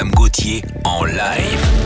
Adam Gauthier en live.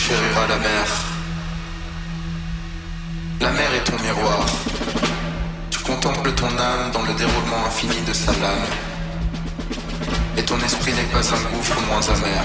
Chériras la mer. La mer est ton miroir. Tu contemples ton âme dans le déroulement infini de sa lame. Et ton esprit n'est pas un gouffre moins amer.